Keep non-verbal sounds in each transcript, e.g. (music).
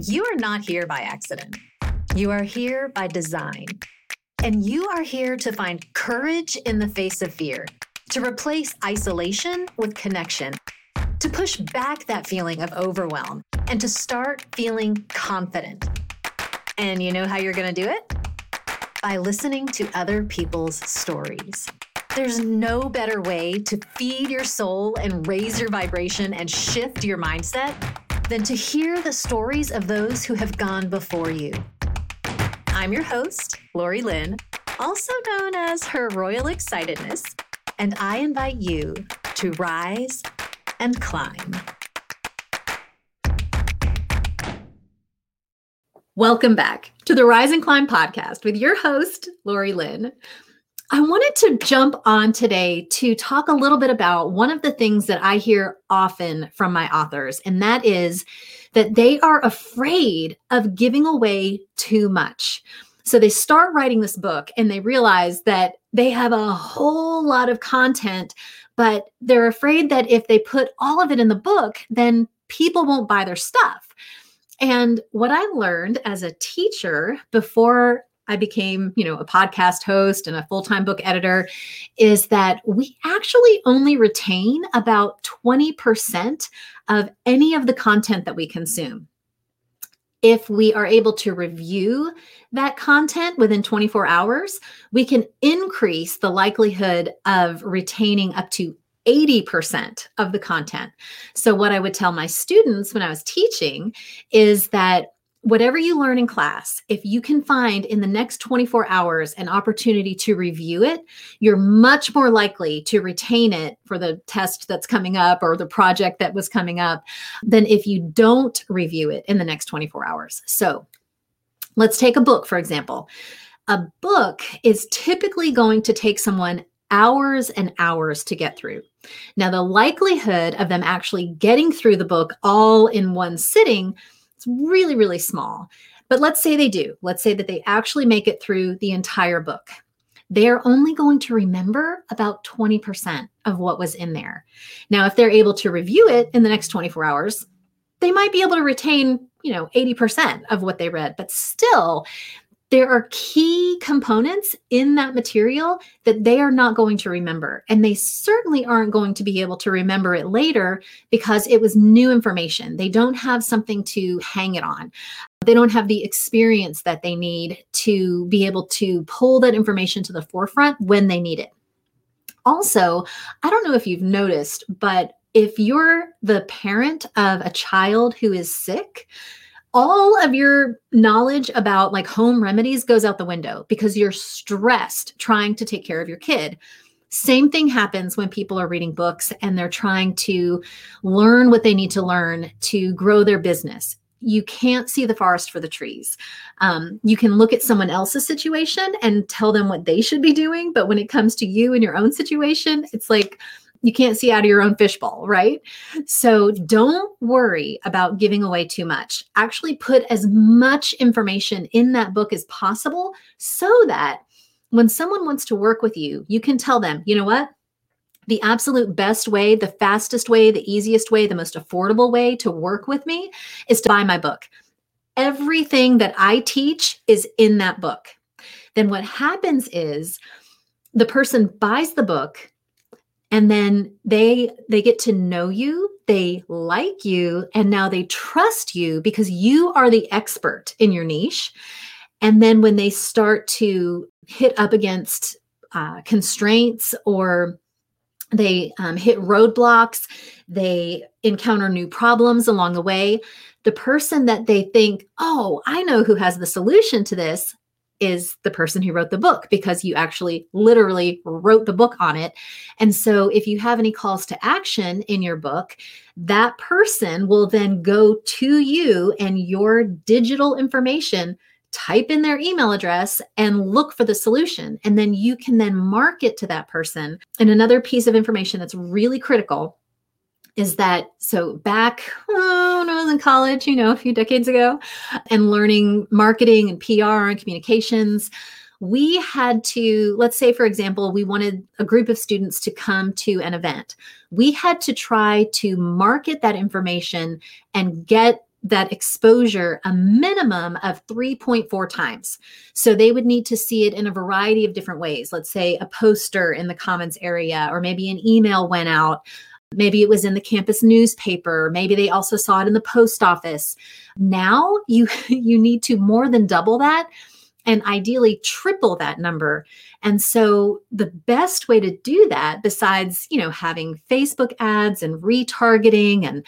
You are not here by accident. You are here by design. And you are here to find courage in the face of fear, to replace isolation with connection, to push back that feeling of overwhelm, and to start feeling confident. And you know how you're going to do it? By listening to other people's stories. There's no better way to feed your soul and raise your vibration and shift your mindset than to hear the stories of those who have gone before you. I'm your host, Lori Lynn, also known as her Royal Excitedness, and I invite you to rise and climb. Welcome back to the Rise and Climb podcast with your host, Lori Lynn. I wanted to jump on today to talk a little bit about one of the things that I hear often from my authors, and that is that they are afraid of giving away too much. So they start writing this book and they realize that they have a whole lot of content, but they're afraid that if they put all of it in the book, then people won't buy their stuff. And what I learned as a teacher before I became, you know, a podcast host and a full-time book editor is that we actually only retain about 20% of any of the content that we consume. If we are able to review that content within 24 hours, we can increase the likelihood of retaining up to 80% of the content. So, what I would tell my students when I was teaching is that whatever you learn in class, if you can find in the next 24 hours an opportunity to review it, you're much more likely to retain it for the test that's coming up or the project that was coming up than if you don't review it in the next 24 hours. So let's take a book, for example. A book is typically going to take someone hours and hours to get through. Now, the likelihood of them actually getting through the book all in one sitting it's really, really small. But let's say they do. Let's say that they actually make it through the entire book. They're only going to remember about 20% of what was in there. Now, if they're able to review it in the next 24 hours, they might be able to retain, you know, 80% of what they read, but still there are key components in that material that they are not going to remember. And they certainly aren't going to be able to remember it later because it was new information. They don't have something to hang it on. They don't have the experience that they need to be able to pull that information to the forefront when they need it. Also, I don't know if you've noticed, but if you're the parent of a child who is sick, all of your knowledge about like home remedies goes out the window because you're stressed trying to take care of your kid. Same thing happens when people are reading books and they're trying to learn what they need to learn to grow their business. You can't see the forest for the trees. Um, you can look at someone else's situation and tell them what they should be doing. But when it comes to you and your own situation, it's like, you can't see out of your own fishbowl, right? So don't worry about giving away too much. Actually, put as much information in that book as possible so that when someone wants to work with you, you can tell them, you know what? The absolute best way, the fastest way, the easiest way, the most affordable way to work with me is to buy my book. Everything that I teach is in that book. Then what happens is the person buys the book and then they they get to know you they like you and now they trust you because you are the expert in your niche. And then when they start to hit up against uh, constraints or they um, hit roadblocks they encounter new problems along the way the person that they think oh i know who has the solution to this is the person who wrote the book because you actually literally wrote the book on it. And so if you have any calls to action in your book, that person will then go to you and your digital information type in their email address and look for the solution and then you can then market to that person and another piece of information that's really critical is that so back oh, when I was in college, you know, a few decades ago, and learning marketing and PR and communications, we had to, let's say, for example, we wanted a group of students to come to an event. We had to try to market that information and get that exposure a minimum of 3.4 times. So they would need to see it in a variety of different ways. Let's say a poster in the comments area, or maybe an email went out. Maybe it was in the campus newspaper. Maybe they also saw it in the post office. Now you (laughs) you need to more than double that and ideally triple that number. And so the best way to do that besides, you know, having Facebook ads and retargeting and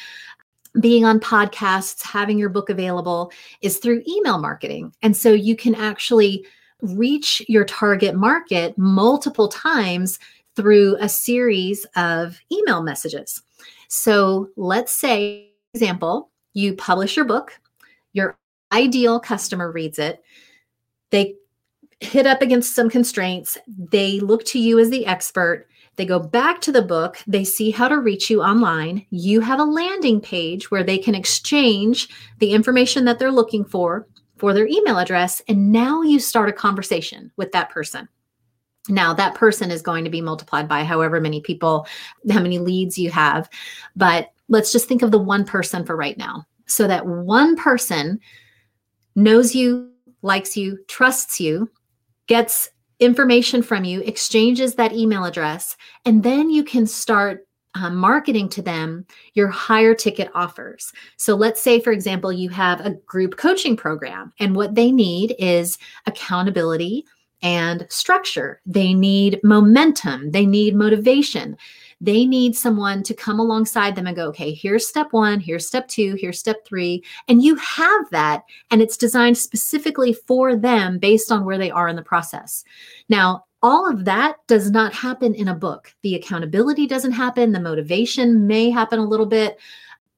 being on podcasts, having your book available is through email marketing. And so you can actually reach your target market multiple times through a series of email messages. So let's say, example, you publish your book, your ideal customer reads it, they hit up against some constraints, they look to you as the expert, they go back to the book, they see how to reach you online. You have a landing page where they can exchange the information that they're looking for for their email address. And now you start a conversation with that person. Now, that person is going to be multiplied by however many people, how many leads you have. But let's just think of the one person for right now. So that one person knows you, likes you, trusts you, gets information from you, exchanges that email address, and then you can start uh, marketing to them your higher ticket offers. So let's say, for example, you have a group coaching program, and what they need is accountability and structure. They need momentum, they need motivation. They need someone to come alongside them and go, okay, here's step one, here's step two, here's step three. And you have that, and it's designed specifically for them based on where they are in the process. Now, all of that does not happen in a book. The accountability doesn't happen, the motivation may happen a little bit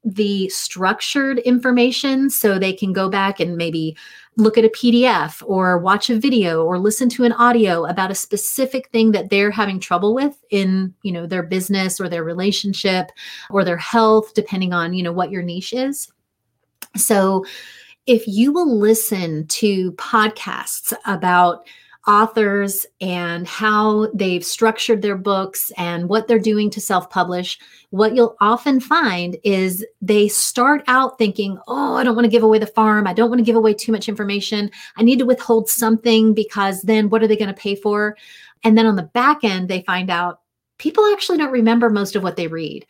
the structured information so they can go back and maybe look at a PDF or watch a video or listen to an audio about a specific thing that they're having trouble with in, you know, their business or their relationship or their health depending on, you know, what your niche is. So if you will listen to podcasts about authors and how they've structured their books and what they're doing to self publish, what you'll often find is they start out thinking, oh, I don't want to give away the farm. I don't want to give away too much information. I need to withhold something because then what are they going to pay for? And then on the back end, they find out people actually don't remember most of what they read.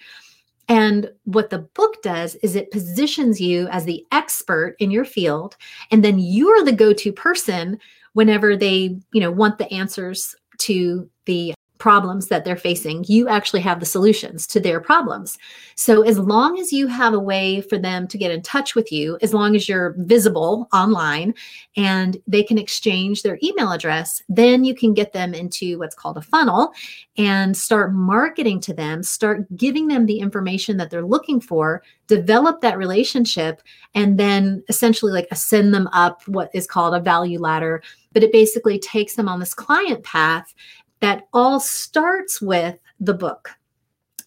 And what the book does is it positions you as the expert in your field. And then you're the go to person whenever they, you know, want the answers to the problems that they're facing, you actually have the solutions to their problems. So, as long as you have a way for them to get in touch with you, as long as you're visible online and they can exchange their email address, then you can get them into what's called a funnel and start marketing to them, start giving them the information that they're looking for, develop that relationship, and then essentially like ascend them up what is called a value ladder. But it basically takes them on this client path that all starts with the book.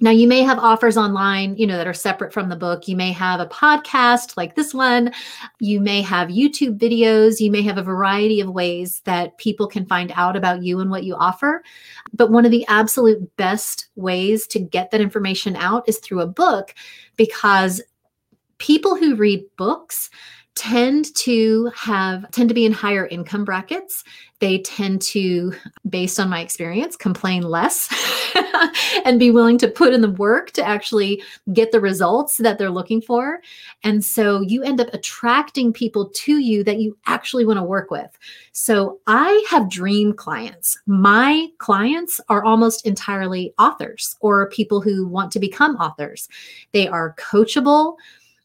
Now you may have offers online, you know, that are separate from the book. You may have a podcast like this one. You may have YouTube videos. You may have a variety of ways that people can find out about you and what you offer. But one of the absolute best ways to get that information out is through a book because people who read books tend to have tend to be in higher income brackets. They tend to based on my experience complain less (laughs) and be willing to put in the work to actually get the results that they're looking for. And so you end up attracting people to you that you actually want to work with. So i have dream clients. My clients are almost entirely authors or people who want to become authors. They are coachable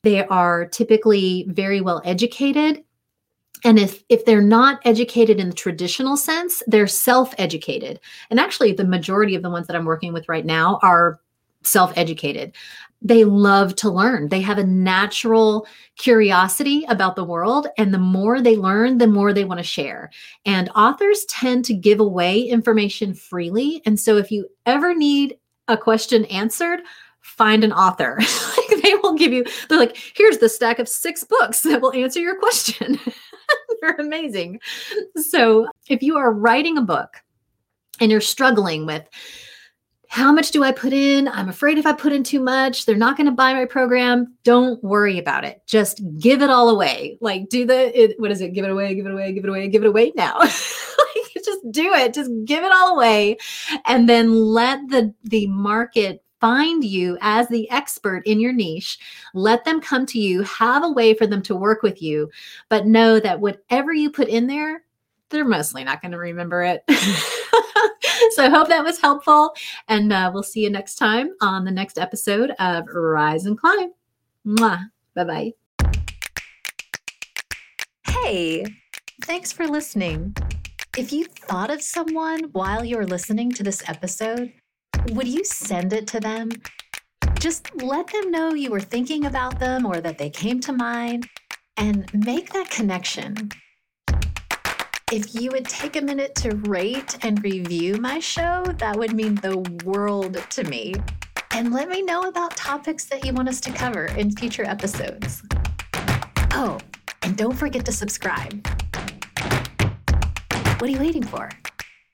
they are typically very well educated. And if, if they're not educated in the traditional sense, they're self educated. And actually, the majority of the ones that I'm working with right now are self educated. They love to learn. They have a natural curiosity about the world. And the more they learn, the more they want to share. And authors tend to give away information freely. And so if you ever need a question answered, find an author. (laughs) like they will give you, they're like, here's the stack of six books that will answer your question. (laughs) they're amazing. So if you are writing a book and you're struggling with, how much do I put in? I'm afraid if I put in too much, they're not going to buy my program. Don't worry about it. Just give it all away. Like, do the, it, what is it? Give it away, give it away, give it away, give it away now. (laughs) like, just do it. Just give it all away. And then let the, the market find you as the expert in your niche. Let them come to you, have a way for them to work with you, but know that whatever you put in there, they're mostly not going to remember it. (laughs) so I hope that was helpful. And uh, we'll see you next time on the next episode of Rise and Climb. Bye bye. Hey, thanks for listening. If you thought of someone while you were listening to this episode, would you send it to them? Just let them know you were thinking about them or that they came to mind and make that connection. If you would take a minute to rate and review my show, that would mean the world to me. And let me know about topics that you want us to cover in future episodes. Oh, and don't forget to subscribe. What are you waiting for?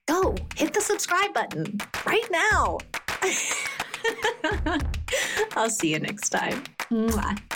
Go hit the subscribe button right now. (laughs) (laughs) I'll see you next time. Mwah.